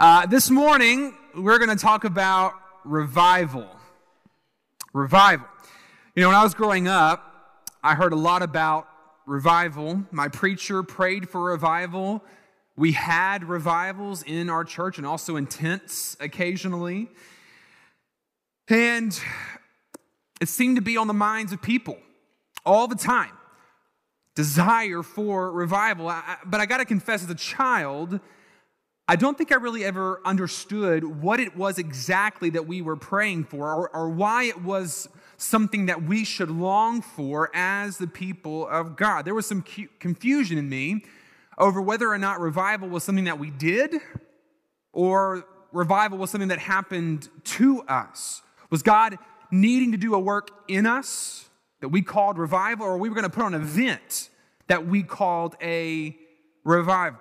Uh, this morning, we're going to talk about revival. Revival. You know, when I was growing up, I heard a lot about revival. My preacher prayed for revival. We had revivals in our church and also in tents occasionally. And it seemed to be on the minds of people all the time desire for revival. I, but I got to confess, as a child, I don't think I really ever understood what it was exactly that we were praying for or, or, why it was something that we should long for as the people of God. There was some confusion in me over whether or not revival was something that we did or revival was something that happened to us. Was God needing to do a work in us that we called revival, or we were going to put on an event that we called a revival?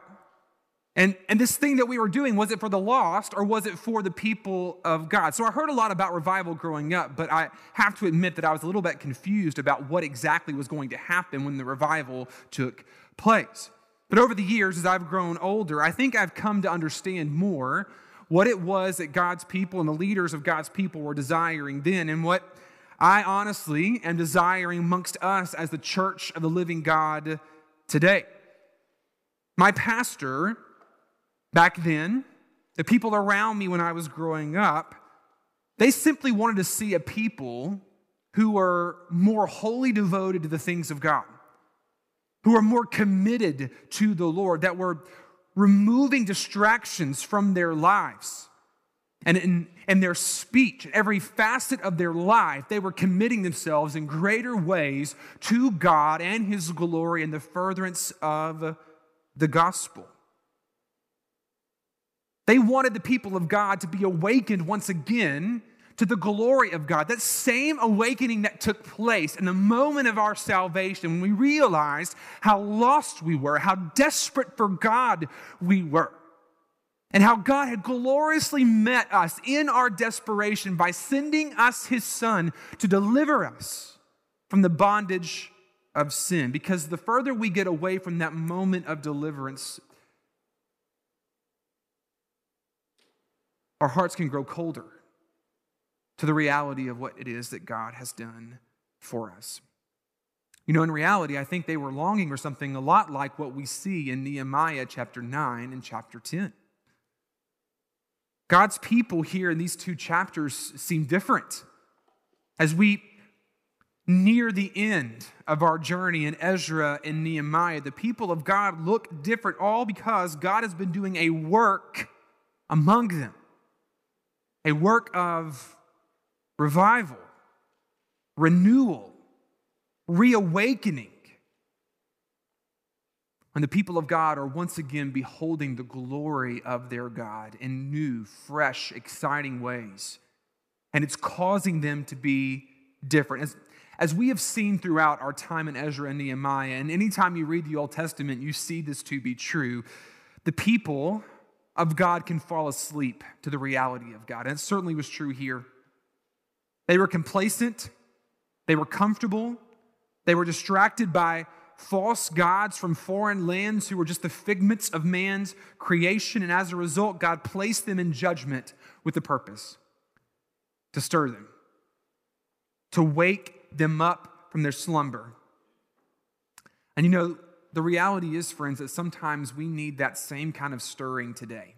And, and this thing that we were doing, was it for the lost or was it for the people of God? So I heard a lot about revival growing up, but I have to admit that I was a little bit confused about what exactly was going to happen when the revival took place. But over the years, as I've grown older, I think I've come to understand more what it was that God's people and the leaders of God's people were desiring then, and what I honestly am desiring amongst us as the church of the living God today. My pastor Back then, the people around me when I was growing up, they simply wanted to see a people who were more wholly devoted to the things of God, who were more committed to the Lord, that were removing distractions from their lives. And in, in their speech, every facet of their life, they were committing themselves in greater ways to God and His glory and the furtherance of the gospel. They wanted the people of God to be awakened once again to the glory of God. That same awakening that took place in the moment of our salvation when we realized how lost we were, how desperate for God we were, and how God had gloriously met us in our desperation by sending us His Son to deliver us from the bondage of sin. Because the further we get away from that moment of deliverance, our hearts can grow colder to the reality of what it is that God has done for us. You know, in reality, I think they were longing for something a lot like what we see in Nehemiah chapter 9 and chapter 10. God's people here in these two chapters seem different. As we near the end of our journey in Ezra and Nehemiah, the people of God look different, all because God has been doing a work among them a work of revival, renewal, reawakening. When the people of God are once again beholding the glory of their God in new, fresh, exciting ways. And it's causing them to be different. As, as we have seen throughout our time in Ezra and Nehemiah, and anytime you read the Old Testament, you see this to be true. The people of God can fall asleep to the reality of God. And it certainly was true here. They were complacent, they were comfortable, they were distracted by false gods from foreign lands who were just the figments of man's creation. And as a result, God placed them in judgment with the purpose to stir them, to wake them up from their slumber. And you know, the reality is, friends, that sometimes we need that same kind of stirring today.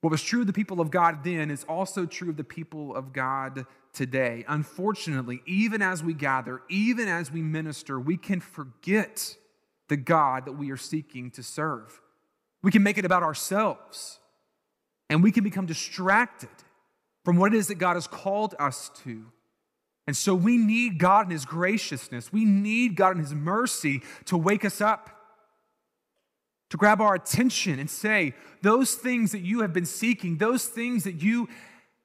What was true of the people of God then is also true of the people of God today. Unfortunately, even as we gather, even as we minister, we can forget the God that we are seeking to serve. We can make it about ourselves, and we can become distracted from what it is that God has called us to. And so we need God in His graciousness. We need God in His mercy to wake us up, to grab our attention and say, those things that you have been seeking, those things that you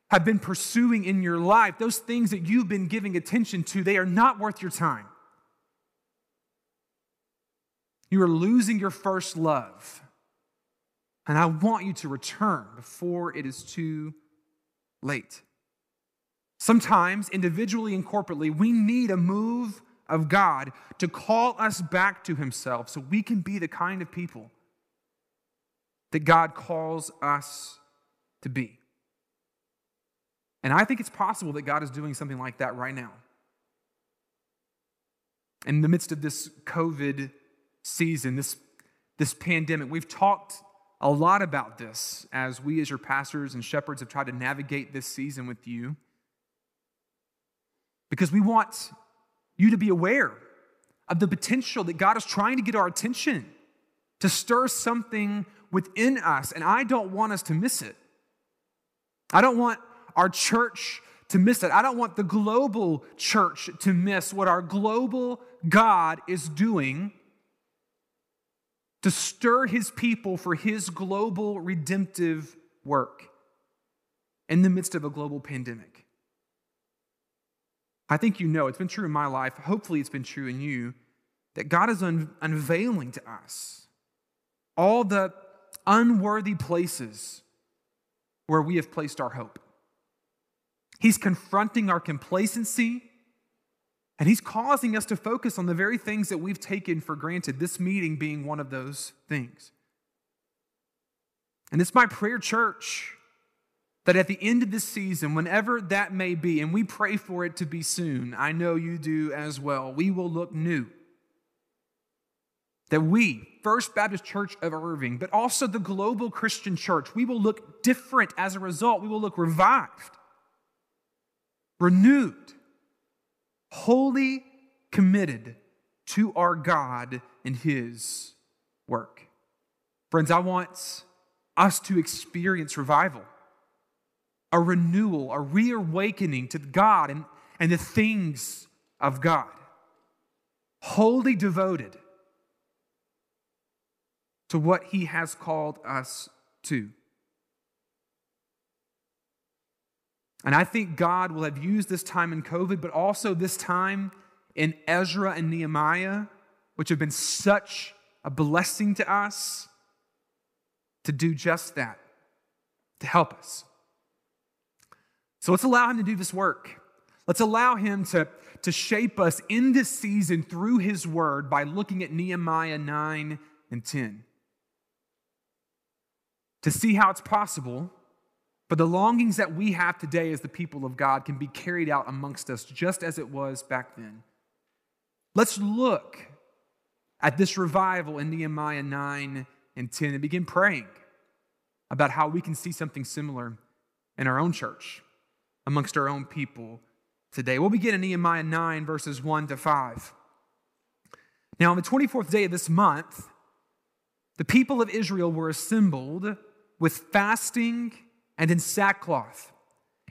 have been pursuing in your life, those things that you've been giving attention to, they are not worth your time. You are losing your first love. And I want you to return before it is too late. Sometimes, individually and corporately, we need a move of God to call us back to Himself so we can be the kind of people that God calls us to be. And I think it's possible that God is doing something like that right now. In the midst of this COVID season, this, this pandemic, we've talked a lot about this as we, as your pastors and shepherds, have tried to navigate this season with you. Because we want you to be aware of the potential that God is trying to get our attention, to stir something within us. And I don't want us to miss it. I don't want our church to miss it. I don't want the global church to miss what our global God is doing to stir his people for his global redemptive work in the midst of a global pandemic. I think you know, it's been true in my life, hopefully, it's been true in you, that God is un- unveiling to us all the unworthy places where we have placed our hope. He's confronting our complacency, and He's causing us to focus on the very things that we've taken for granted, this meeting being one of those things. And it's my prayer, church, that at the end of this season, whenever that may be, and we pray for it to be soon, I know you do as well, we will look new. That we, First Baptist Church of Irving, but also the global Christian church, we will look different as a result. We will look revived, renewed, wholly committed to our God and His work. Friends, I want us to experience revival, a renewal, a reawakening to God and, and the things of God, wholly devoted to what He has called us to. And I think God will have used this time in COVID, but also this time in Ezra and Nehemiah, which have been such a blessing to us, to do just that, to help us. So let's allow Him to do this work. Let's allow Him to, to shape us in this season through His word by looking at Nehemiah 9 and 10 to see how it's possible for the longings that we have today as the people of God can be carried out amongst us just as it was back then. Let's look at this revival in Nehemiah 9 and 10 and begin praying about how we can see something similar in our own church, amongst our own people today. We'll begin in Nehemiah 9, verses 1 to 5. Now, on the 24th day of this month, the people of Israel were assembled with fasting and in sackcloth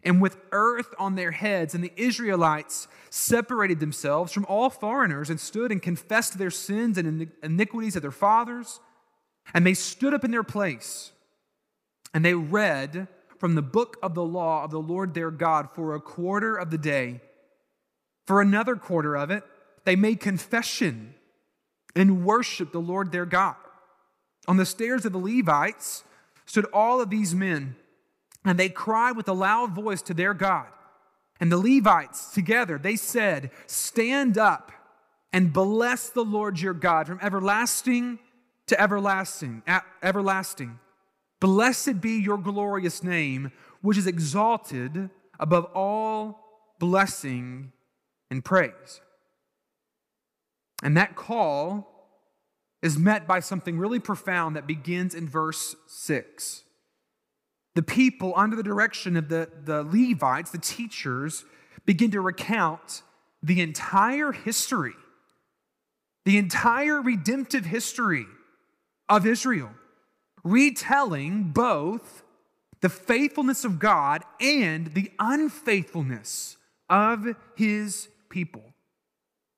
and with earth on their heads. And the Israelites separated themselves from all foreigners and stood and confessed their sins and iniquities of their fathers. And they stood up in their place and they read from the book of the law of the Lord their God for a quarter of the day. For another quarter of it, they made confession and worshiped the Lord their God. On the stairs of the Levites, stood all of these men, and they cried with a loud voice to their God. And the Levites together, they said, Stand up and bless the Lord your God from everlasting to everlasting, everlasting. Blessed be your glorious name, which is exalted above all blessing and praise. And that call is met by something really profound that begins in verse 6. The people, under the direction of the, the Levites, the teachers, begin to recount the entire history, the entire redemptive history of Israel, retelling both the faithfulness of God and the unfaithfulness of his people.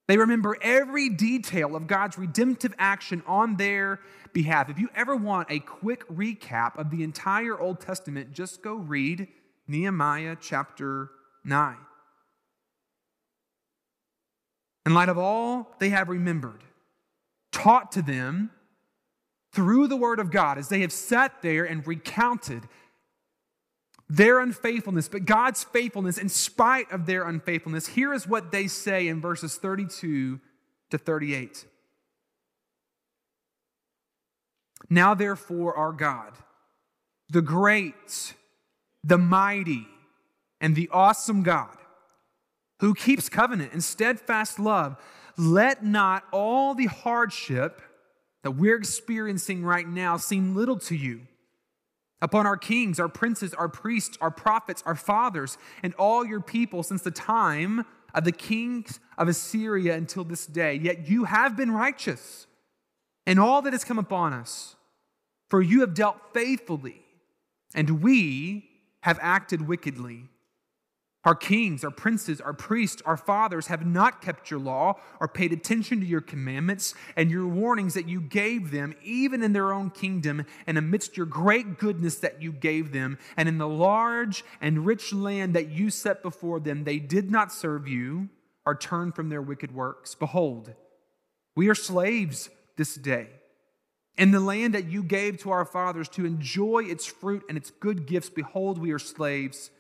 They remember every detail of God's redemptive action on their behalf. If you ever want a quick recap of the entire Old Testament, just go read Nehemiah chapter 9. In light of all they have remembered, taught to them through the Word of God, as they have sat there and recounted their unfaithfulness, but God's faithfulness in spite of their unfaithfulness. Here is what they say in verses 32 to 38. Now, therefore, our God, the great, the mighty, and the awesome God, who keeps covenant and steadfast love, let not all the hardship that we're experiencing right now seem little to you. Upon our kings, our princes, our priests, our prophets, our fathers, and all your people since the time of the kings of Assyria until this day. Yet you have been righteous in all that has come upon us. For you have dealt faithfully, and we have acted wickedly. Our kings, our princes, our priests, our fathers have not kept your law or paid attention to your commandments and your warnings that you gave them, even in their own kingdom, and amidst your great goodness that you gave them, and in the large and rich land that you set before them. They did not serve you or turn from their wicked works. Behold, we are slaves this day in the land that you gave to our fathers to enjoy its fruit and its good gifts, behold, we are slaves.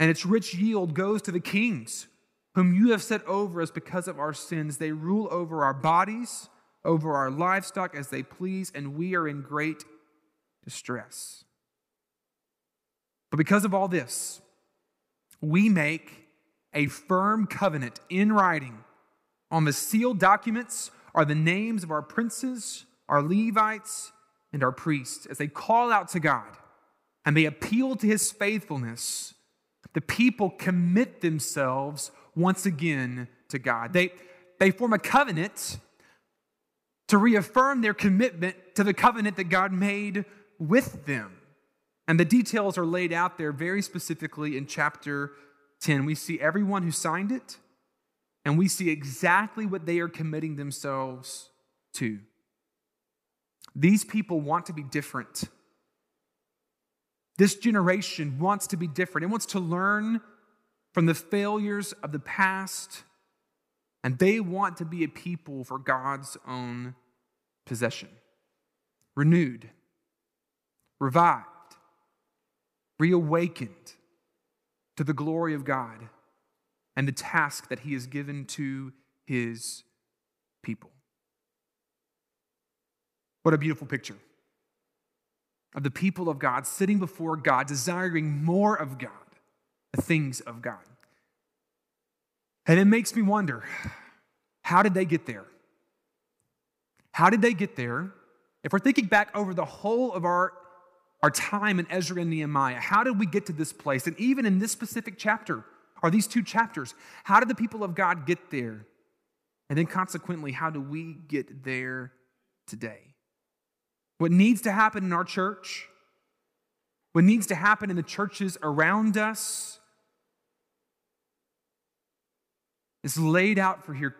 And its rich yield goes to the kings, whom you have set over us because of our sins. They rule over our bodies, over our livestock as they please, and we are in great distress. But because of all this, we make a firm covenant in writing on the sealed documents are the names of our princes, our Levites, and our priests. As they call out to God and they appeal to his faithfulness, the people commit themselves once again to God. They, they form a covenant to reaffirm their commitment to the covenant that God made with them. And the details are laid out there very specifically in chapter 10. We see everyone who signed it, and we see exactly what they are committing themselves to. These people want to be different. This generation wants to be different. It wants to learn from the failures of the past, and they want to be a people for God's own possession. Renewed, revived, reawakened to the glory of God and the task that he has given to his people. What a beautiful picture of the people of God sitting before God, desiring more of God, the things of God. And it makes me wonder how did they get there? How did they get there? If we're thinking back over the whole of our, our time in Ezra and Nehemiah, how did we get to this place? And even in this specific chapter, are these two chapters. How did the people of God get there? And then consequently, how do we get there today? What needs to happen in our church, what needs to happen in the churches around us, is laid out for here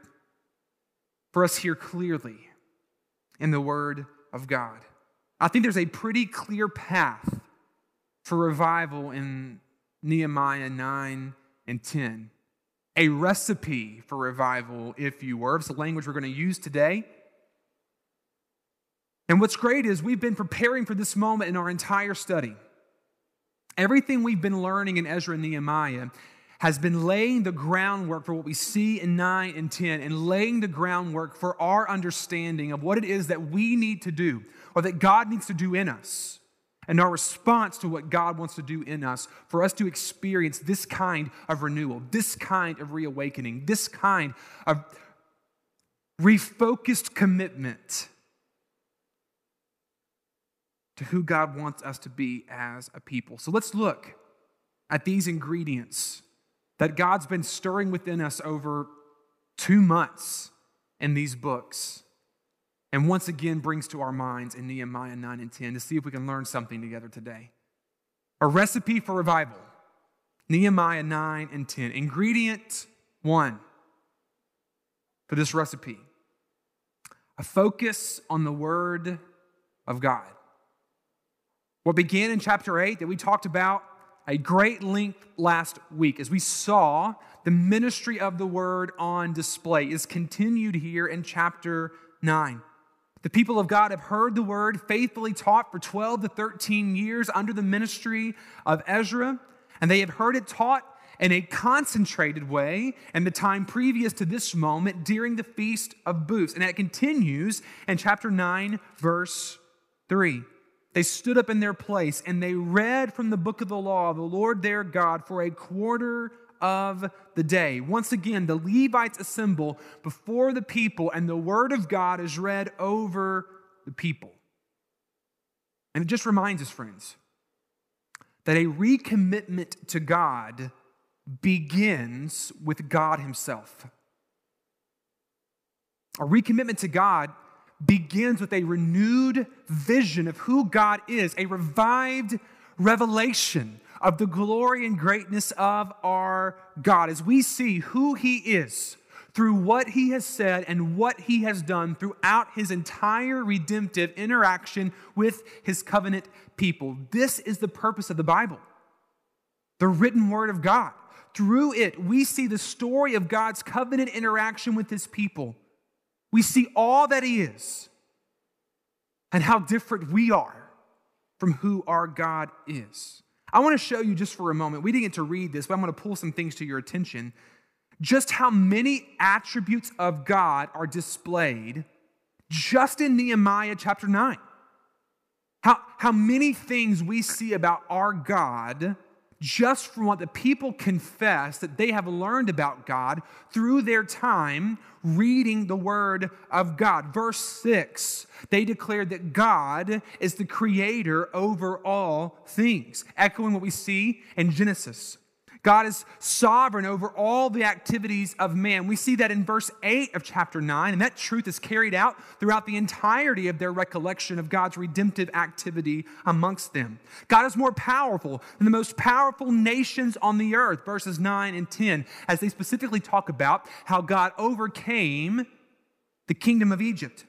for us here clearly in the word of God. I think there's a pretty clear path for revival in Nehemiah 9 and 10. A recipe for revival, if you were. It's the language we're going to use today. And what's great is we've been preparing for this moment in our entire study. Everything we've been learning in Ezra and Nehemiah has been laying the groundwork for what we see in 9 and 10 and laying the groundwork for our understanding of what it is that we need to do or that God needs to do in us and our response to what God wants to do in us for us to experience this kind of renewal, this kind of reawakening, this kind of refocused commitment to who God wants us to be as a people. So let's look at these ingredients that God's been stirring within us over two months in these books and once again brings to our minds in Nehemiah 9 and 10 to see if we can learn something together today. A recipe for revival. Nehemiah 9 and 10. Ingredient one for this recipe a focus on the Word of God. What began in chapter 8 that we talked about a great length last week as we saw the ministry of the Word on display is continued here in chapter 9. The people of God have heard the word faithfully taught for 12 to 13 years under the ministry of Ezra, and they have heard it taught in a concentrated way in the time previous to this moment during the Feast of Booths. And it continues in chapter 9, verse 3. They stood up in their place and they read from the book of the law of the Lord their God for a quarter of the day. Once again, the Levites assemble before the people, and the word of God is read over the people. And it just reminds us, friends, that a recommitment to God begins with God Himself. A recommitment to God begins with a renewed vision of who God is, a revived revelation of the glory and greatness of our God as we see who He is through what He has said and what He has done throughout His entire redemptive interaction with His covenant people. This is the purpose of the Bible, the written Word of God. Through it, we see the story of God's covenant interaction with His people. We see all that He is and how different we are from who our God is. I want to show you just for a moment, we didn't get to read this, but I'm going to pull some things to your attention. Just how many attributes of God are displayed just in Nehemiah chapter 9. How, how many things we see about our God just from what the people confess that they have learned about God through their time reading the Word of God. Verse 6, they declared that God is the creator over all things, echoing what we see in Genesis. God is sovereign over all the activities of man. We see that in verse 8 of chapter 9, and that truth is carried out throughout the entirety of their recollection of God's redemptive activity amongst them. God is more powerful than the most powerful nations on the earth, verses 9 and 10, as they specifically talk about how God overcame the kingdom of Egypt.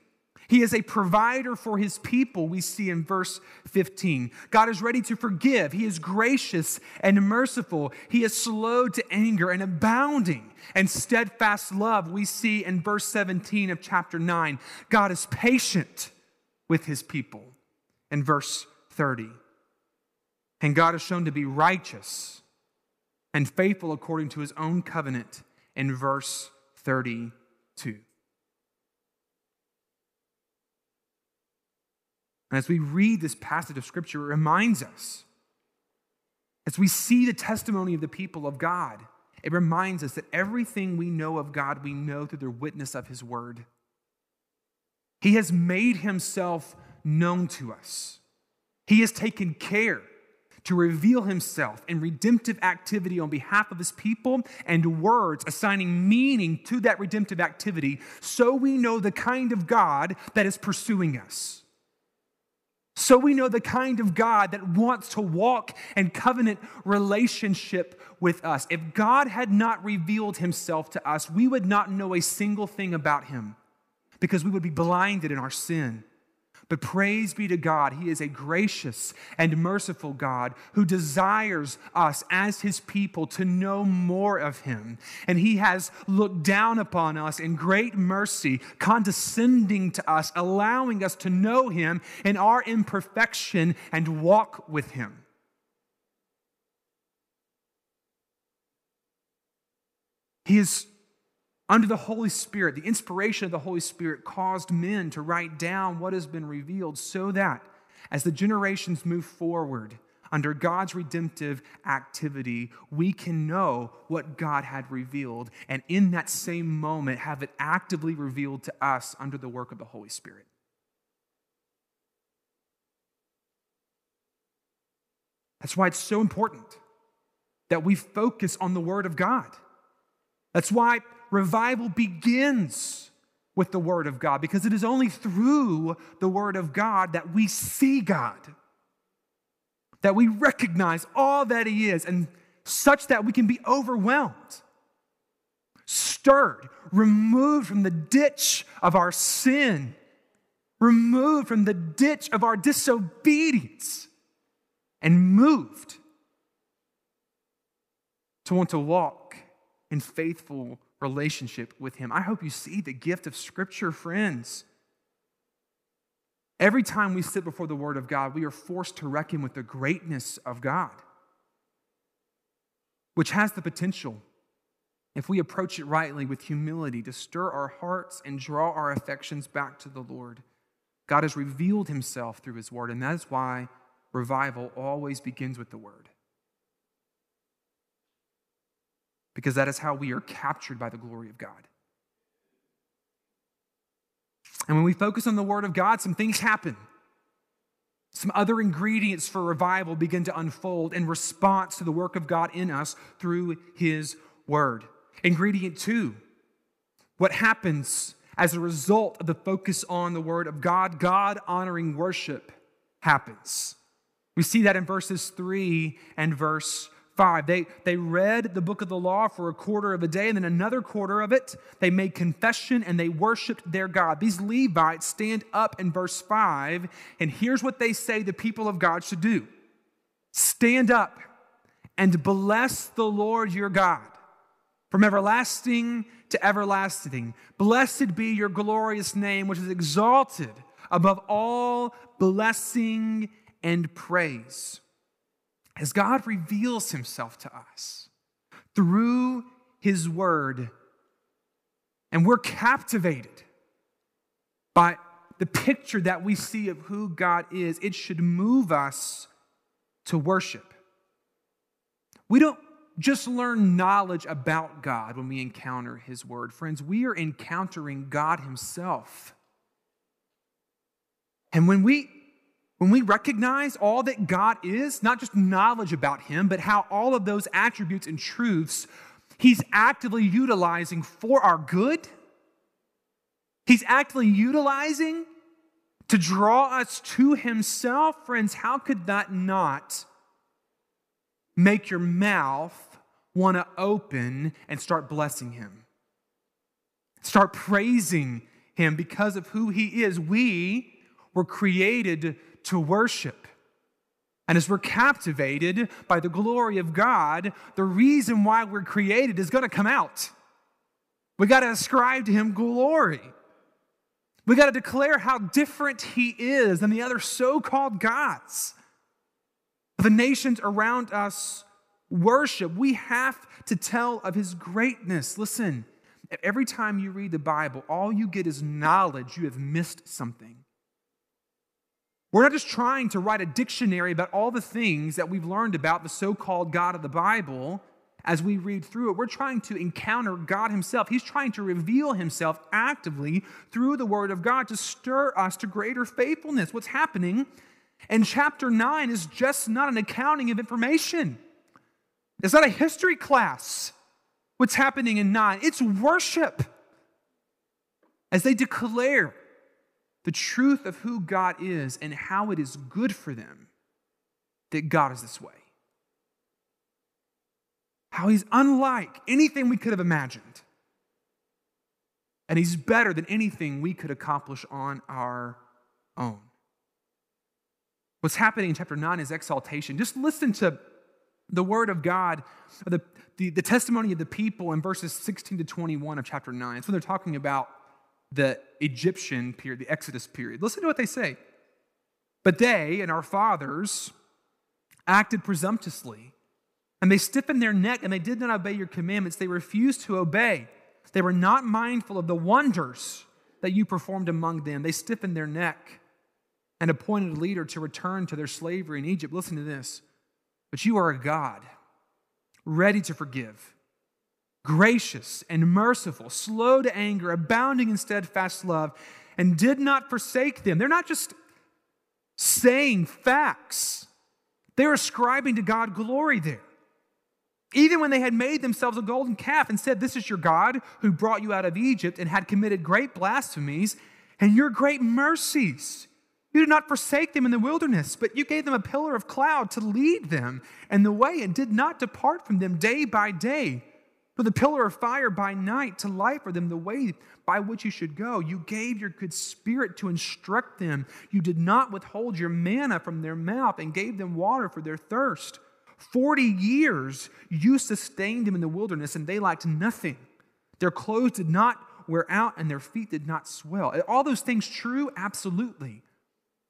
He is a provider for his people, we see in verse 15. God is ready to forgive. He is gracious and merciful. He is slow to anger and abounding and steadfast love, we see in verse 17 of chapter 9. God is patient with his people in verse 30. And God is shown to be righteous and faithful according to his own covenant in verse 32. And as we read this passage of Scripture, it reminds us, as we see the testimony of the people of God, it reminds us that everything we know of God, we know through the witness of His Word. He has made Himself known to us, He has taken care to reveal himself in redemptive activity on behalf of his people and words assigning meaning to that redemptive activity so we know the kind of God that is pursuing us. So we know the kind of God that wants to walk in covenant relationship with us. If God had not revealed himself to us, we would not know a single thing about him because we would be blinded in our sin. But praise be to God, He is a gracious and merciful God who desires us as His people to know more of Him. And He has looked down upon us in great mercy, condescending to us, allowing us to know Him in our imperfection and walk with Him. He is under the Holy Spirit, the inspiration of the Holy Spirit caused men to write down what has been revealed so that as the generations move forward under God's redemptive activity, we can know what God had revealed and in that same moment have it actively revealed to us under the work of the Holy Spirit. That's why it's so important that we focus on the Word of God. That's why revival begins with the Word of God because it is only through the Word of God that we see God, that we recognize all that He is, and such that we can be overwhelmed, stirred, removed from the ditch of our sin, removed from the ditch of our disobedience, and moved to want to walk in faithful relationship with Him. I hope you see the gift of Scripture, friends. Every time we sit before the Word of God, we are forced to reckon with the greatness of God. which has the potential, if we approach it rightly with humility, to stir our hearts and draw our affections back to the Lord. God has revealed himself through his word, and that is why revival always begins with the word. Because that is how we are captured by the glory of God. And when we focus on the word of God, some things happen. Some other ingredients for revival begin to unfold in response to the work of God in us through his word. Ingredient two, what happens as a result of the focus on the Word of God, God honoring worship happens. We see that in verses 3 and verse 5. They, they read the book of the law for a quarter of a day, and then another quarter of it, they made confession and they worshiped their God. These Levites stand up in verse 5, and here's what they say the people of God should do Stand up and bless the Lord your God from everlasting to everlasting. Blessed be your glorious name, which is exalted above all blessing and praise. As God reveals himself to us through his word, and we're captivated by the picture that we see of who God is, it should move us to worship. We don't just learn knowledge about God when we encounter His Word. Friends, we are encountering God Himself. And when we when we recognize all that God is, not just knowledge about Him, but how all of those attributes and truths He's actively utilizing for our good, He's actively utilizing to draw us to Himself, friends, how could that not make your mouth want to open and start blessing him. Start praising him because of who he is. We were created to worship. And as we're captivated by the glory of God, the reason why we're created is going to come out. We got to ascribe to him glory. We got to declare how different he is than the other so called gods. The nations around us worship, we have to tell of his greatness. Listen, every time you read the Bible, all you get is knowledge. You have missed something. We're not just trying to write a dictionary about all the things that we've learned about the so called God of the Bible as we read through it. We're trying to encounter God Himself. He's trying to reveal Himself actively through the Word of God to stir us to greater faithfulness. What's happening in chapter 9 is just not an accounting of information. It's not a history class, what's happening in 9. It's worship. As they declare the truth of who God is and how it is good for them that God is this way. How he's unlike anything we could have imagined. And he's better than anything we could accomplish on our own. What's happening in chapter 9 is exaltation. Just listen to the word of God, the, the, the, testimony of the people in verses 16 to 21 of chapter 9. It's when they're talking about the Egyptian period, the Exodus period. Listen to what they say. But they and our fathers acted presumptuously, and they stiffened their neck, and they did not obey your commandments. They refused to obey. They were not mindful of the wonders that you performed among them. They stiffened their neck and appointed a leader to return to their slavery in Egypt. Listen to this. But you are a God, ready to forgive, gracious and merciful, slow to anger, abounding in steadfast love, and did not forsake them. They're not just saying facts, they're ascribing to God glory there. Even when they had made themselves a golden calf and said, This is your God who brought you out of Egypt and had committed great blasphemies and your great mercies. You did not forsake them in the wilderness, but you gave them a pillar of cloud to lead them and the way, and did not depart from them day by day. For the pillar of fire by night to light for them the way by which you should go. You gave your good spirit to instruct them. You did not withhold your manna from their mouth and gave them water for their thirst. Forty years you sustained them in the wilderness, and they lacked nothing. Their clothes did not wear out, and their feet did not swell. All those things true? Absolutely.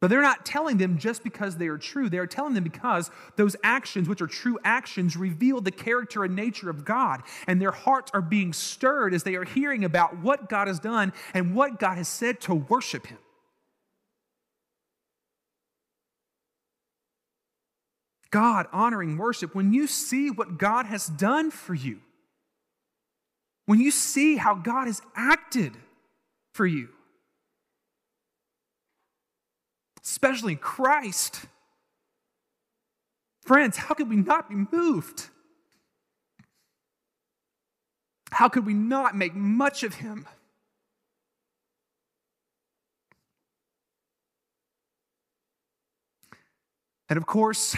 But they're not telling them just because they are true. They are telling them because those actions, which are true actions, reveal the character and nature of God. And their hearts are being stirred as they are hearing about what God has done and what God has said to worship Him. God honoring worship, when you see what God has done for you, when you see how God has acted for you, especially Christ. Friends, how could we not be moved? How could we not make much of him? And of course,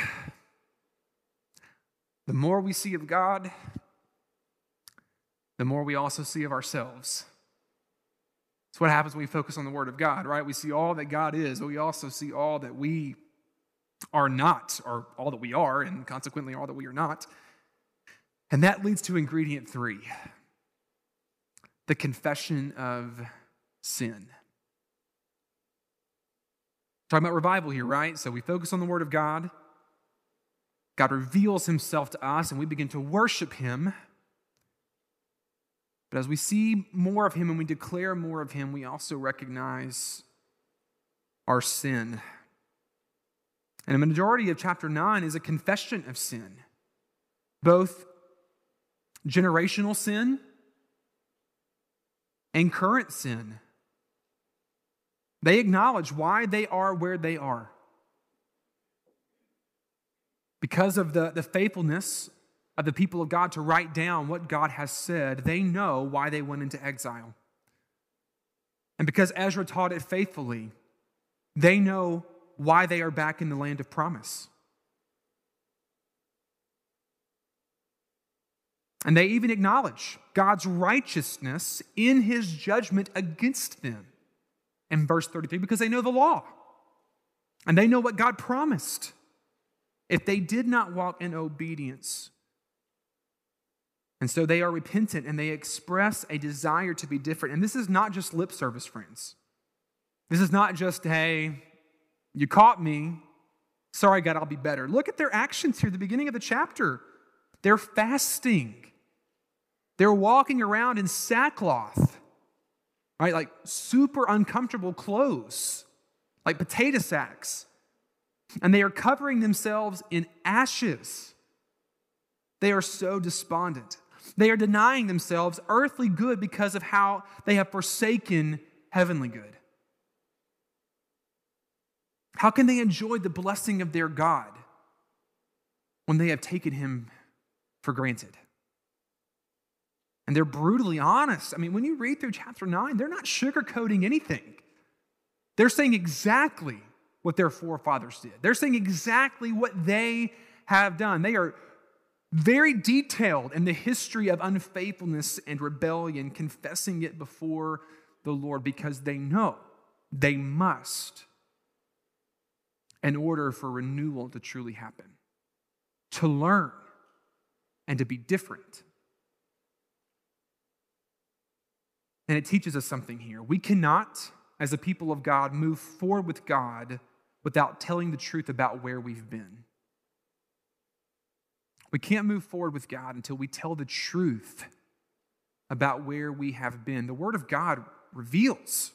the more we see of God, the more we also see of ourselves. It's what happens when we focus on the Word of God, right? We see all that God is, but we also see all that we are not, or all that we are, and consequently all that we are not. And that leads to ingredient three the confession of sin. Talking about revival here, right? So we focus on the Word of God. God reveals Himself to us, and we begin to worship Him. But as we see more of him and we declare more of him, we also recognize our sin. And a majority of chapter 9 is a confession of sin, both generational sin and current sin. They acknowledge why they are where they are. Because of the, the faithfulness of the people of God to write down what God has said, they know why they went into exile. And because Ezra taught it faithfully, they know why they are back in the land of promise. And they even acknowledge God's righteousness in his judgment against them in verse 33 because they know the law and they know what God promised. If they did not walk in obedience, and so they are repentant and they express a desire to be different. And this is not just lip service, friends. This is not just, hey, you caught me. Sorry, God, I'll be better. Look at their actions here the beginning of the chapter. They're fasting, they're walking around in sackcloth, right? Like super uncomfortable clothes, like potato sacks. And they are covering themselves in ashes. They are so despondent. They are denying themselves earthly good because of how they have forsaken heavenly good. How can they enjoy the blessing of their God when they have taken him for granted? And they're brutally honest. I mean, when you read through chapter 9, they're not sugarcoating anything. They're saying exactly what their forefathers did, they're saying exactly what they have done. They are very detailed in the history of unfaithfulness and rebellion, confessing it before the Lord because they know they must in order for renewal to truly happen, to learn and to be different. And it teaches us something here. We cannot, as a people of God, move forward with God without telling the truth about where we've been. We can't move forward with God until we tell the truth about where we have been. The Word of God reveals.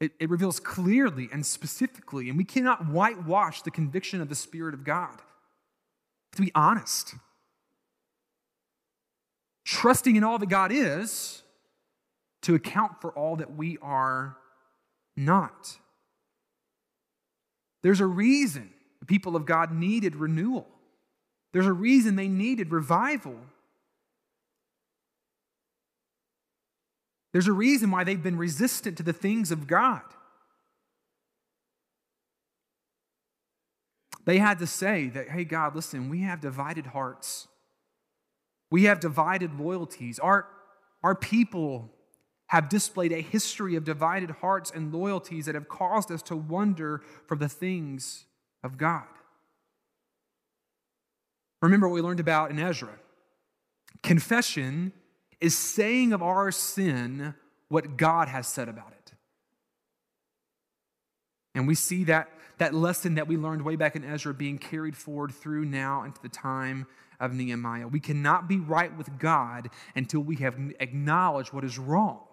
It, it, reveals clearly and specifically, and we cannot whitewash the conviction of the Spirit of God. To be honest, trusting in all that God is to account for all that we are not. There's a reason the people of God needed renewal. There's a reason they needed revival. There's a reason why they've been resistant to the things of God. They had to say that, hey, God, listen, we have divided hearts. We have divided loyalties. Our, our people have displayed a history of divided hearts and loyalties that have caused us to wander from the things of God. Remember what we learned about in Ezra. Confession is saying of our sin what God has said about it. And we see that, that lesson that we learned way back in Ezra being carried forward through now into the time of Nehemiah. We cannot be right with God until we have acknowledged what is wrong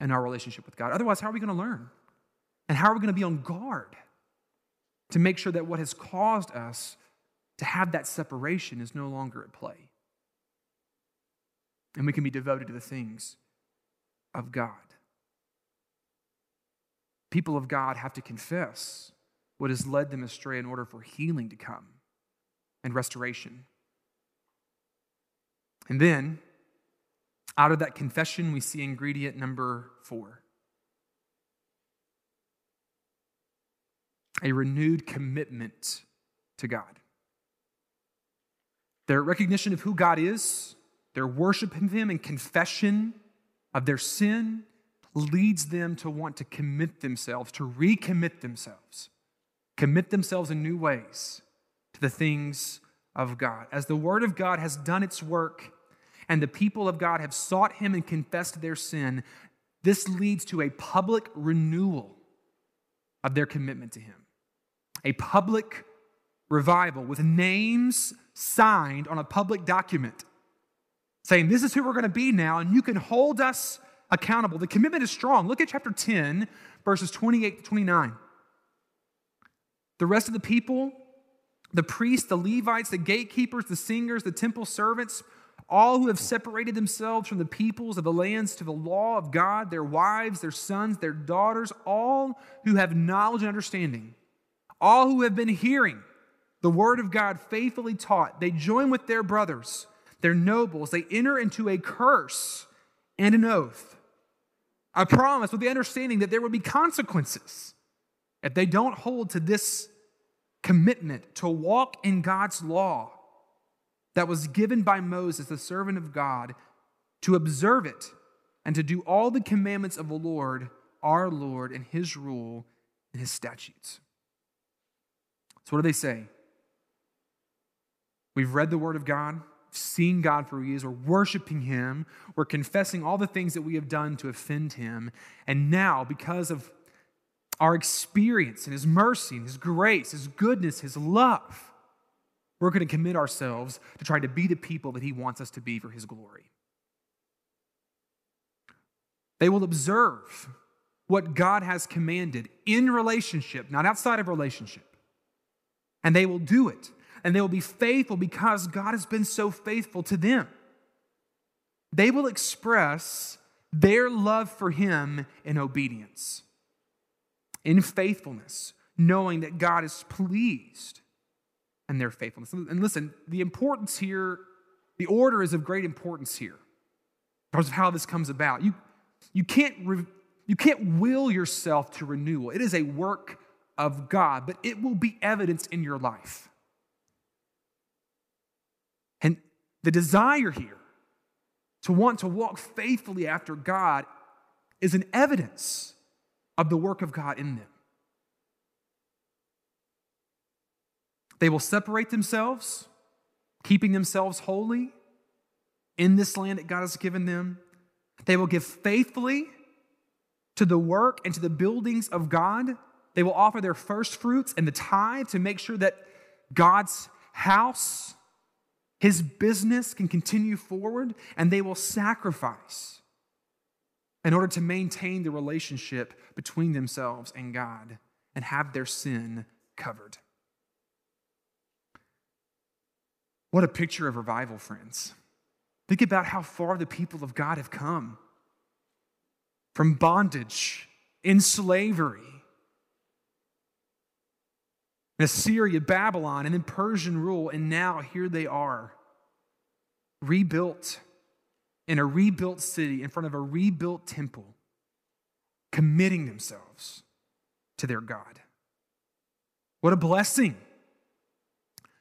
in our relationship with God. Otherwise, how are we going to learn? And how are we going to be on guard to make sure that what has caused us to have that separation is no longer at play? And we can be devoted to the things of God. People of God have to confess what has led them astray in order for healing to come and restoration. And then, out of that confession, we see ingredient number four a renewed commitment to God. Their recognition of who God is, their worship of Him, and confession of their sin leads them to want to commit themselves, to recommit themselves, commit themselves in new ways to the things of God. As the Word of God has done its work and the people of God have sought Him and confessed their sin, this leads to a public renewal of their commitment to Him. A public revival with names signed on a public document saying, This is who we're going to be now, and you can hold us accountable. The commitment is strong. Look at chapter 10, verses 28 to 29. The rest of the people, the priests, the Levites, the gatekeepers, the singers, the temple servants, all who have separated themselves from the peoples of the lands to the law of God, their wives, their sons, their daughters, all who have knowledge and understanding, all who have been hearing the word of God faithfully taught, they join with their brothers, their nobles, they enter into a curse and an oath I promise with the understanding that there will be consequences if they don't hold to this commitment to walk in God's law that was given by Moses, the servant of God, to observe it and to do all the commandments of the Lord, our Lord, and his rule and his statutes. So, what do they say? We've read the word of God seeing God for who He is, we're worshiping Him, we're confessing all the things that we have done to offend Him. And now, because of our experience and His mercy and His grace, His goodness, His love, we're going to commit ourselves to trying to be the people that He wants us to be for His glory. They will observe what God has commanded in relationship, not outside of relationship. And they will do it and they will be faithful because God has been so faithful to them. They will express their love for Him in obedience, in faithfulness, knowing that God is pleased in their faithfulness. And listen, the importance here, the order is of great importance here because of how this comes about. You, you, can't re, you can't will yourself to renewal, it is a work of God, but it will be evidenced in your life. And the desire here to want to walk faithfully after God is an evidence of the work of God in them. They will separate themselves, keeping themselves holy in this land that God has given them. They will give faithfully to the work and to the buildings of God. They will offer their first fruits and the tithe to make sure that God's house his business can continue forward, and they will sacrifice in order to maintain the relationship between themselves and God and have their sin covered. What a picture of revival, friends. Think about how far the people of God have come from bondage, in slavery, Assyria, Babylon, and then Persian rule, and now here they are, rebuilt in a rebuilt city in front of a rebuilt temple, committing themselves to their God. What a blessing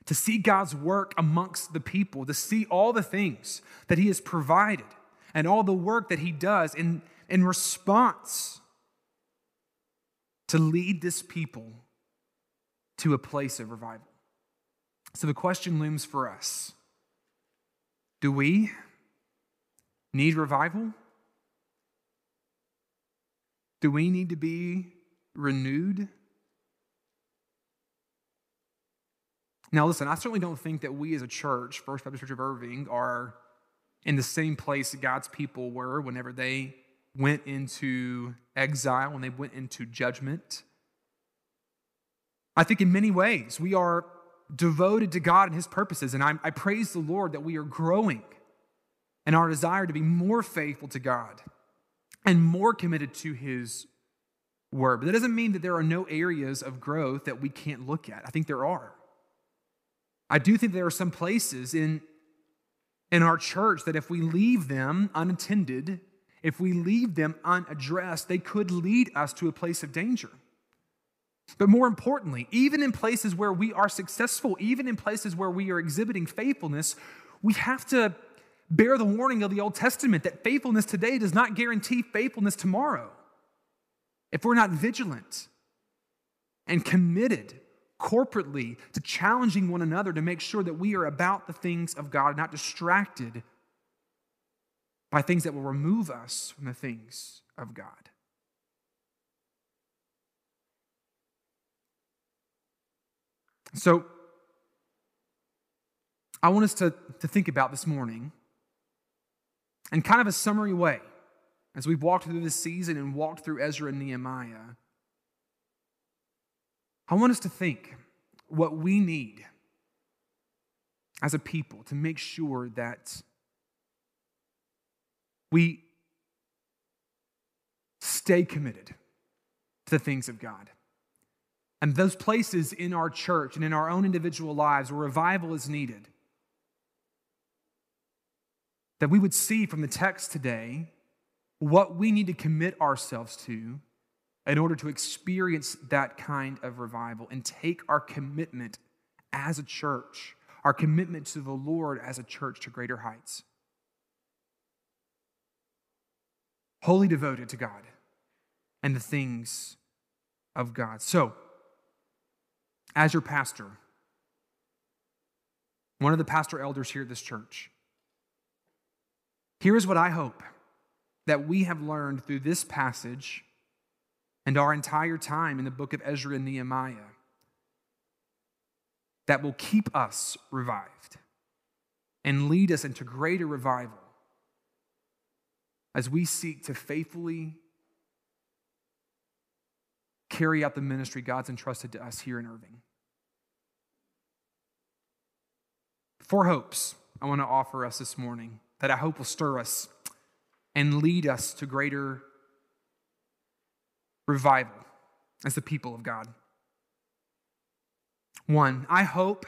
to see God's work amongst the people, to see all the things that He has provided and all the work that He does in, in response to lead this people to a place of revival. So the question looms for us Do we need revival? Do we need to be renewed. Now, listen, I certainly don't think that we as a church, First Baptist Church of Irving, are in the same place God's people were whenever they went into exile, when they went into judgment. I think in many ways we are devoted to God and His purposes, and I, I praise the Lord that we are growing in our desire to be more faithful to God and more committed to His word. But that doesn't mean that there are no areas of growth that we can't look at. I think there are. I do think there are some places in, in our church that if we leave them unattended, if we leave them unaddressed, they could lead us to a place of danger. But more importantly, even in places where we are successful, even in places where we are exhibiting faithfulness, we have to bear the warning of the Old Testament that faithfulness today does not guarantee faithfulness tomorrow. If we're not vigilant and committed corporately to challenging one another to make sure that we are about the things of God, not distracted by things that will remove us from the things of God. So, I want us to, to think about this morning in kind of a summary way as we've walked through this season and walked through Ezra and Nehemiah. I want us to think what we need as a people to make sure that we stay committed to the things of God. And those places in our church and in our own individual lives where revival is needed, that we would see from the text today what we need to commit ourselves to in order to experience that kind of revival and take our commitment as a church, our commitment to the Lord as a church to greater heights. Wholly devoted to God and the things of God. So, as your pastor, one of the pastor elders here at this church, here is what I hope that we have learned through this passage and our entire time in the book of Ezra and Nehemiah that will keep us revived and lead us into greater revival as we seek to faithfully carry out the ministry God's entrusted to us here in Irving. Four hopes I want to offer us this morning that I hope will stir us and lead us to greater revival as the people of God. One, I hope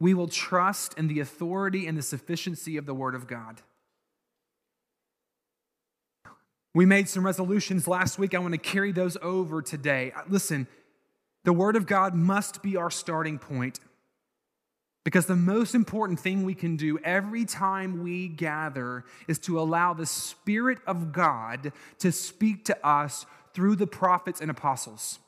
we will trust in the authority and the sufficiency of the Word of God. We made some resolutions last week. I want to carry those over today. Uh, listen, the Word of God must be our starting point. Because the most important thing we can do every time we gather is to allow the Spirit of God to speak to us through the prophets and apostles.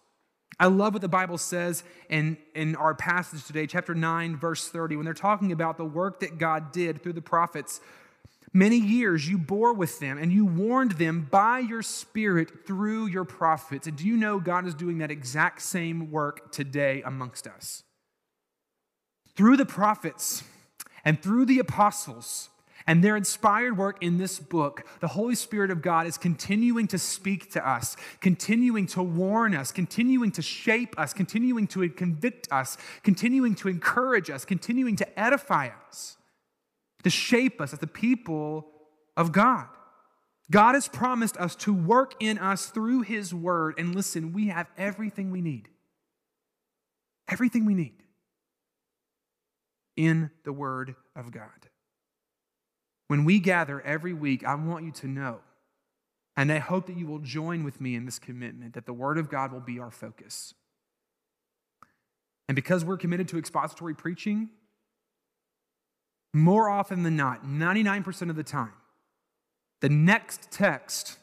I love what the Bible says in, in our passage today, chapter 9, verse 30, when they're talking about the work that God did through the prophets. Many years you bore with them and you warned them by your Spirit through your prophets. And do you know God is doing that exact same work today amongst us? through the prophets and through the apostles and their inspired work in this book, the Holy Spirit of God is continuing to speak to us, continuing to warn us, continuing to shape us, continuing to convict us, continuing to encourage us, continuing to edify us, to shape us as the people of God. God has promised us to work in us through His Word. And listen, we have everything we need. Everything we need in the Word of God. When we gather every week, I want you to know, and I hope that you will join with me in this commitment that the Word of God will be our focus. And because we're committed to expository preaching, more often than not, 99% of the time, the next text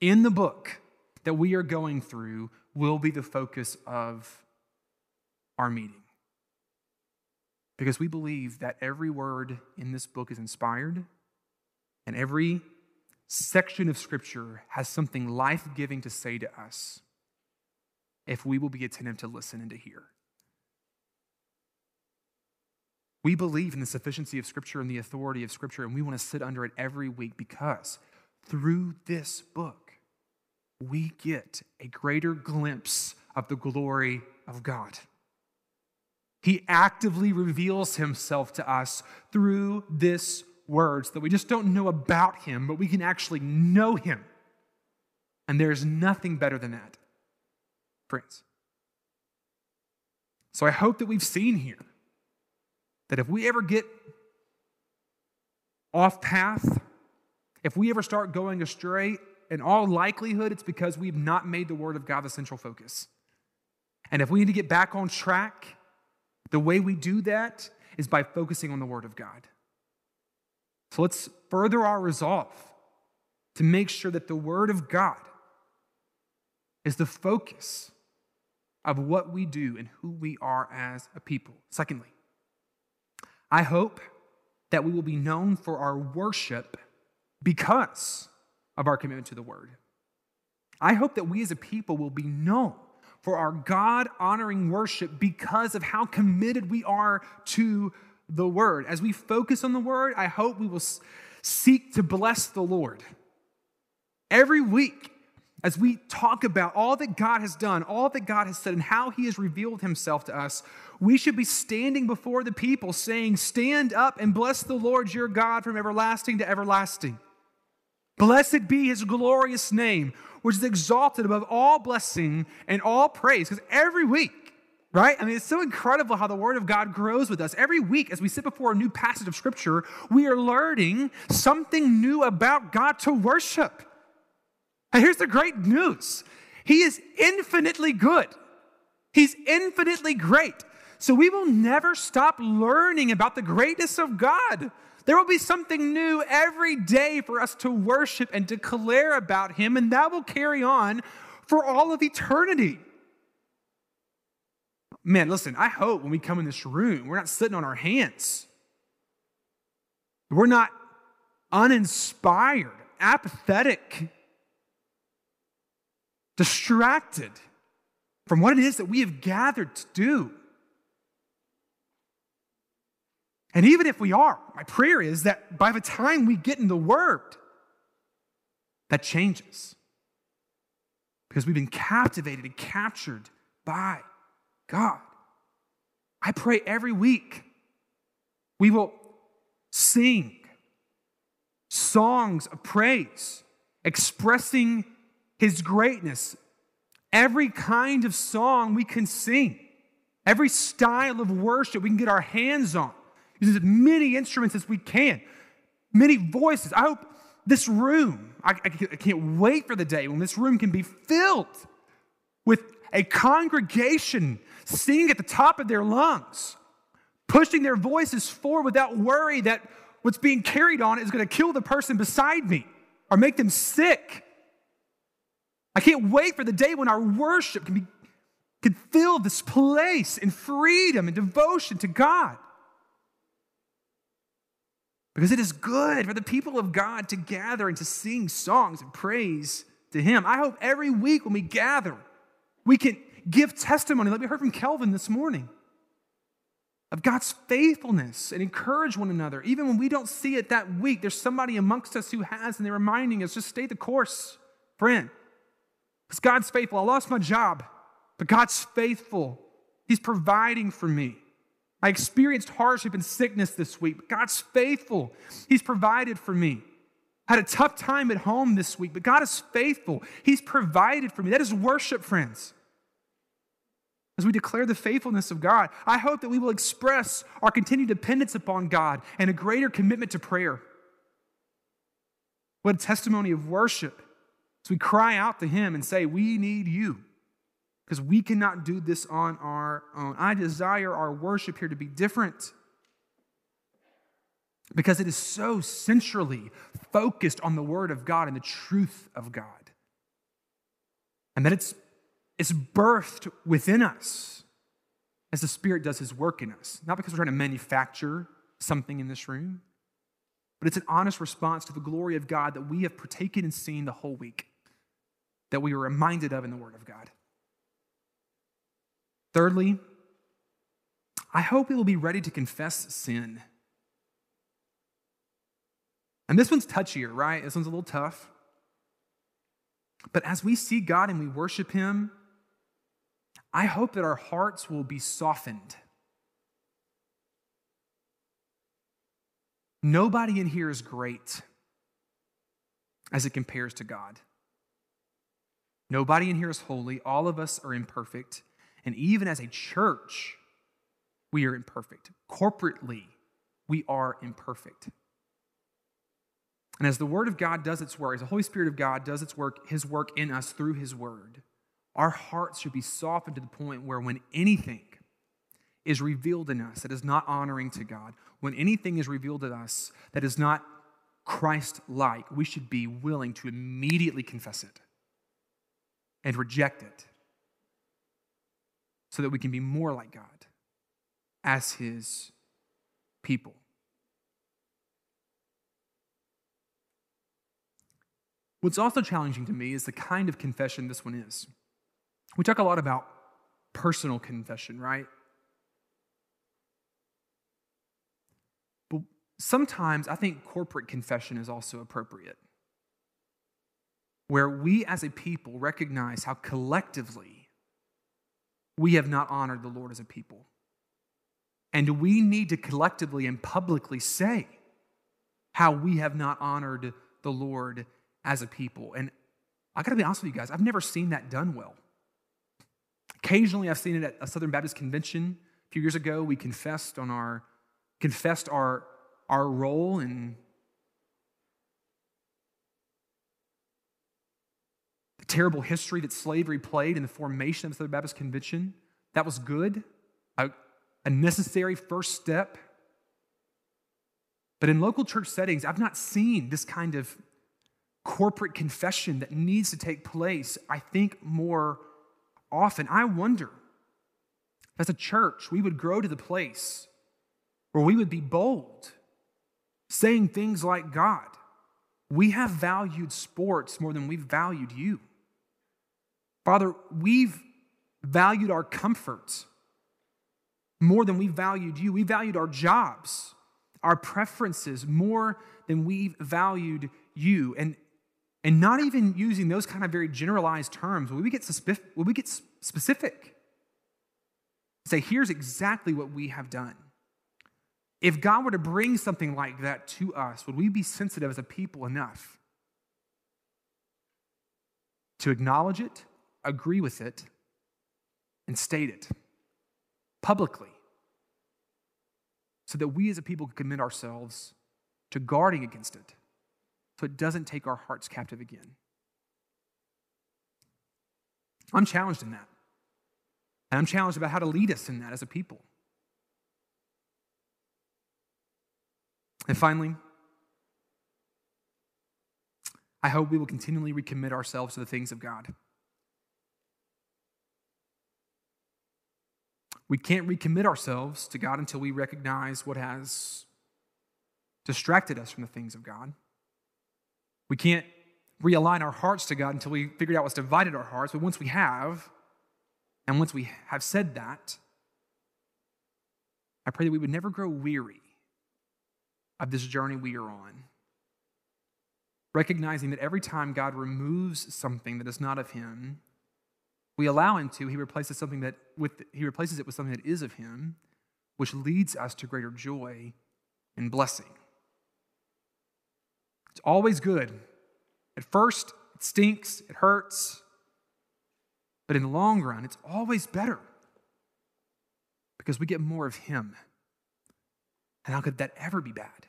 in the book that we are going through will be the focus of our meeting because we believe that every word in this book is inspired and every section of Scripture has something life giving to say to us. if we will be attentive to listen and to hear. We believe in the sufficiency of Scripture and the authority of Scripture, and we want to sit under it every week because through this book, we get a greater glimpse of the glory of God. He actively reveals himself to us through this word so that we just don't know about him, but we can actually know him. And there's nothing better than that, friends. So I hope that we've seen here that if we ever get off path, if we ever start going astray, in all likelihood, it's because we've not made the Word of God the central focus. And if we need to get back on track, the way we do that is by focusing on the Word of God. So let's further our resolve to make sure that the Word of God is the focus of what we do and who we are as a people. Secondly, I hope that we will be known for our worship because of our commitment to the word. I hope that we as a people will be known for our God honoring worship because of how committed we are to the word. As we focus on the word, I hope we will seek to bless the Lord. Every week, as we talk about all that God has done, all that God has said, and how He has revealed Himself to us, we should be standing before the people saying, Stand up and bless the Lord your God from everlasting to everlasting. Blessed be his glorious name, which is exalted above all blessing and all praise. Because every week, right? I mean, it's so incredible how the Word of God grows with us. Every week, as we sit before a new passage of Scripture, we are learning something new about God to worship. And here's the great news He is infinitely good, He's infinitely great. So we will never stop learning about the greatness of God. There will be something new every day for us to worship and declare about Him, and that will carry on for all of eternity. Man, listen, I hope when we come in this room, we're not sitting on our hands. We're not uninspired, apathetic, distracted from what it is that we have gathered to do. And even if we are, my prayer is that by the time we get in the Word, that changes. Because we've been captivated and captured by God. I pray every week we will sing songs of praise, expressing His greatness. Every kind of song we can sing, every style of worship we can get our hands on as many instruments as we can, many voices. I hope this room, I, I can't wait for the day when this room can be filled with a congregation singing at the top of their lungs, pushing their voices forward without worry that what's being carried on is going to kill the person beside me or make them sick. I can't wait for the day when our worship can be can fill this place in freedom and devotion to God. Because it is good for the people of God to gather and to sing songs and praise to Him. I hope every week when we gather, we can give testimony, like we heard from Kelvin this morning, of God's faithfulness and encourage one another. Even when we don't see it that week, there's somebody amongst us who has, and they're reminding us just stay the course, friend. Because God's faithful. I lost my job, but God's faithful. He's providing for me. I experienced hardship and sickness this week, but God's faithful. He's provided for me. I had a tough time at home this week, but God is faithful. He's provided for me. That is worship, friends. As we declare the faithfulness of God, I hope that we will express our continued dependence upon God and a greater commitment to prayer. What a testimony of worship as we cry out to Him and say, We need you because we cannot do this on our own. I desire our worship here to be different because it is so centrally focused on the Word of God and the truth of God. And that it's, it's birthed within us as the Spirit does His work in us. Not because we're trying to manufacture something in this room, but it's an honest response to the glory of God that we have partaken and seen the whole week, that we were reminded of in the Word of God. Thirdly, I hope we will be ready to confess sin. And this one's touchier, right? This one's a little tough. But as we see God and we worship Him, I hope that our hearts will be softened. Nobody in here is great as it compares to God. Nobody in here is holy. All of us are imperfect. And even as a church, we are imperfect. Corporately, we are imperfect. And as the Word of God does its work, as the Holy Spirit of God does its work, His work in us through His Word, our hearts should be softened to the point where when anything is revealed in us that is not honoring to God, when anything is revealed in us that is not Christ like, we should be willing to immediately confess it and reject it so that we can be more like God as His people. What's also challenging to me is the kind of confession this one is. We talk a lot about personal confession, right? But sometimes I think corporate confession is also appropriate, where we as a people recognize how collectively we have not honored the Lord as a people. And we need to collectively and publicly say how we have not honored the Lord as a people. And I gotta be honest with you guys, I've never seen that done well. Occasionally, I've seen it at a Southern Baptist convention. A few years ago, we confessed on our confessed our our role in terrible history that slavery played in the formation of the Southern Baptist Convention. That was good, a, a necessary first step. But in local church settings, I've not seen this kind of corporate confession that needs to take place, I think, more often. I wonder, as a church, we would grow to the place where we would be bold, saying things like, God, we have valued sports more than we've valued you. Father, we've valued our comforts more than we valued you. We valued our jobs, our preferences more than we've valued you. And and not even using those kind of very generalized terms, will we get, we get specific? Say, here's exactly what we have done. If God were to bring something like that to us, would we be sensitive as a people enough to acknowledge it, agree with it, and state it publicly so that we as a people can commit ourselves to guarding against it? so it doesn't take our hearts captive again. I'm challenged in that. And I'm challenged about how to lead us in that as a people. And finally, I hope we will continually recommit ourselves to the things of God. We can't recommit ourselves to God until we recognize what has distracted us from the things of God. We can't realign our hearts to God until we figure out what's divided our hearts. But once we have, and once we have said that, I pray that we would never grow weary of this journey we are on. Recognizing that every time God removes something that is not of Him, we allow Him to, He replaces something that with He replaces it with something that is of Him, which leads us to greater joy and blessing. It's always good. At first, it stinks, it hurts, but in the long run, it's always better because we get more of Him. And how could that ever be bad?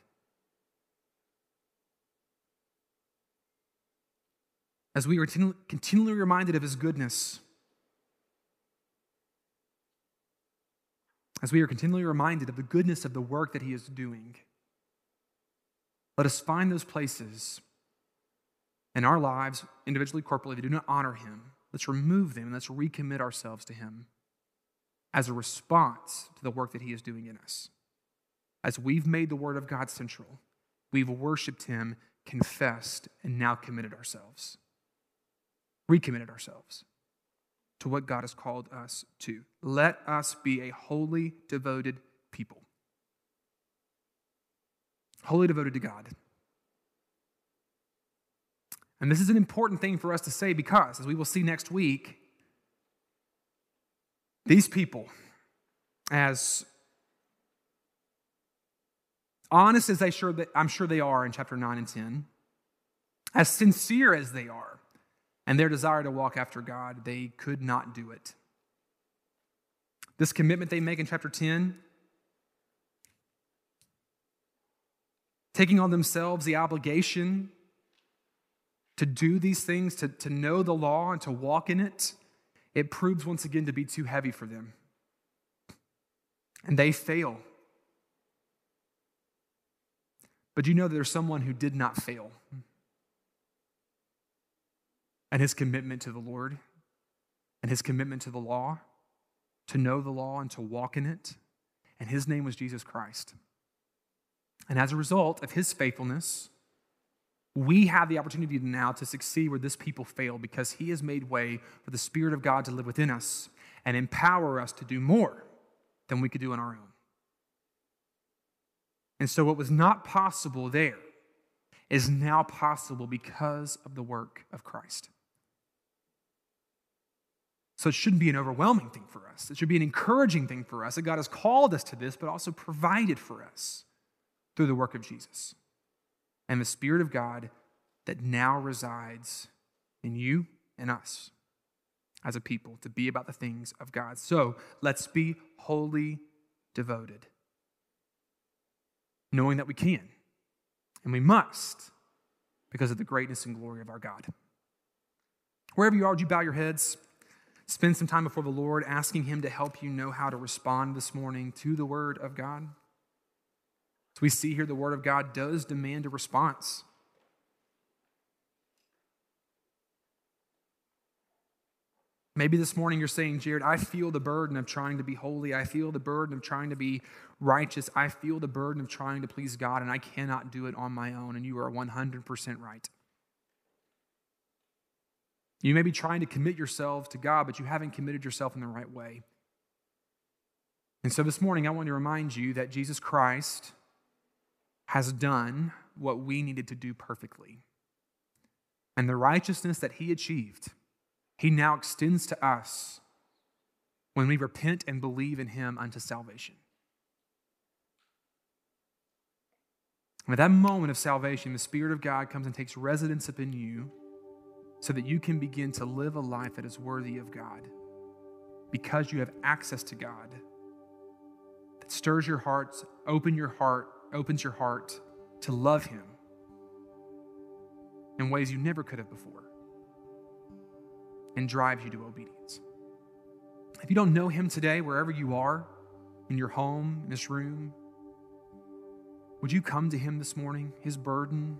As we are continually reminded of His goodness, as we are continually reminded of the goodness of the work that He is doing, let us find those places in our lives, individually, corporately, that do not honor Him. Let's remove them and let's recommit ourselves to Him as a response to the work that He is doing in us. As we've made the Word of God central, we've worshiped Him, confessed, and now committed ourselves, recommitted ourselves. To what God has called us to. Let us be a wholly devoted people. Wholly devoted to God. And this is an important thing for us to say because, as we will see next week, these people, as honest as they sure that I'm sure they are in chapter 9 and 10, as sincere as they are, and their desire to walk after God, they could not do it. This commitment they make in chapter 10, taking on themselves the obligation to do these things, to, to know the law and to walk in it, it proves once again to be too heavy for them. And they fail. But you know there's someone who did not fail. And his commitment to the Lord and his commitment to the law, to know the law and to walk in it. And his name was Jesus Christ. And as a result of his faithfulness, we have the opportunity now to succeed where this people failed because he has made way for the Spirit of God to live within us and empower us to do more than we could do on our own. And so, what was not possible there is now possible because of the work of Christ. So, it shouldn't be an overwhelming thing for us. It should be an encouraging thing for us that God has called us to this, but also provided for us through the work of Jesus and the Spirit of God that now resides in you and us as a people to be about the things of God. So let's be wholly devoted, knowing that we can and we must because of the greatness and glory of our God. Wherever you are, would you bow your heads? Spend some time before the Lord, asking Him to help you know how to respond this morning to the Word of God. So we see here the Word of God does demand a response. Maybe this morning you're saying, Jared, I feel the burden of trying to be holy. I feel the burden of trying to be righteous. I feel the burden of trying to please God, and I cannot do it on my own. And you are 100% right. You may be trying to commit yourself to God, but you haven't committed yourself in the right way. And so this morning, I want to remind you that Jesus Christ has done what we needed to do perfectly. And the righteousness that he achieved, he now extends to us when we repent and believe in him unto salvation. And at that moment of salvation, the Spirit of God comes and takes residence upon you so that you can begin to live a life that is worthy of God because you have access to God that stirs your hearts, open your heart opens your heart to love Him in ways you never could have before and drives you to obedience. If you don't know Him today, wherever you are, in your home, in this room, would you come to Him this morning? His burden,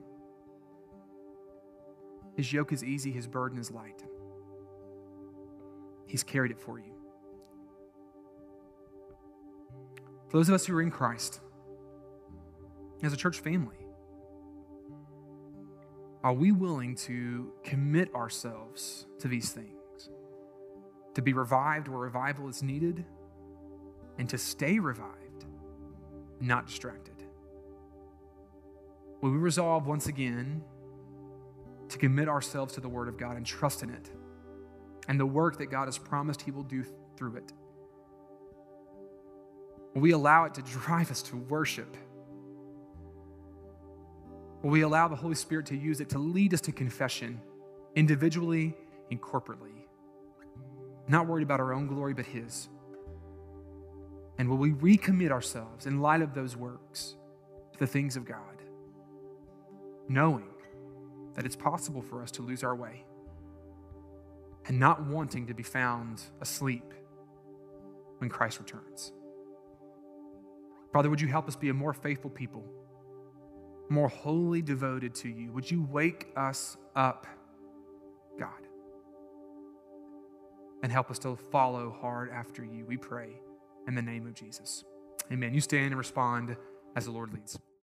His yoke is easy, His burden is light. He's carried it for you. For those of us who are in Christ, as a church family? Are we willing to commit ourselves to these things? To be revived where revival is needed and to stay revived, not distracted? Will we resolve once again to commit ourselves to the Word of God and trust in it and the work that God has promised He will do through it? Will we allow it to drive us to worship? Will we allow the Holy Spirit to use it to lead us to confession individually and corporately? Not worried about our own glory, but His. And will we recommit ourselves in light of those works to the things of God, knowing that it's possible for us to lose our way and not wanting to be found asleep when Christ returns? Father, would you help us be a more faithful people? more wholly devoted to you. Would you wake us up, God, and help us to follow hard after you? We pray in the name of Jesus. Amen. You stand and respond as the Lord leads.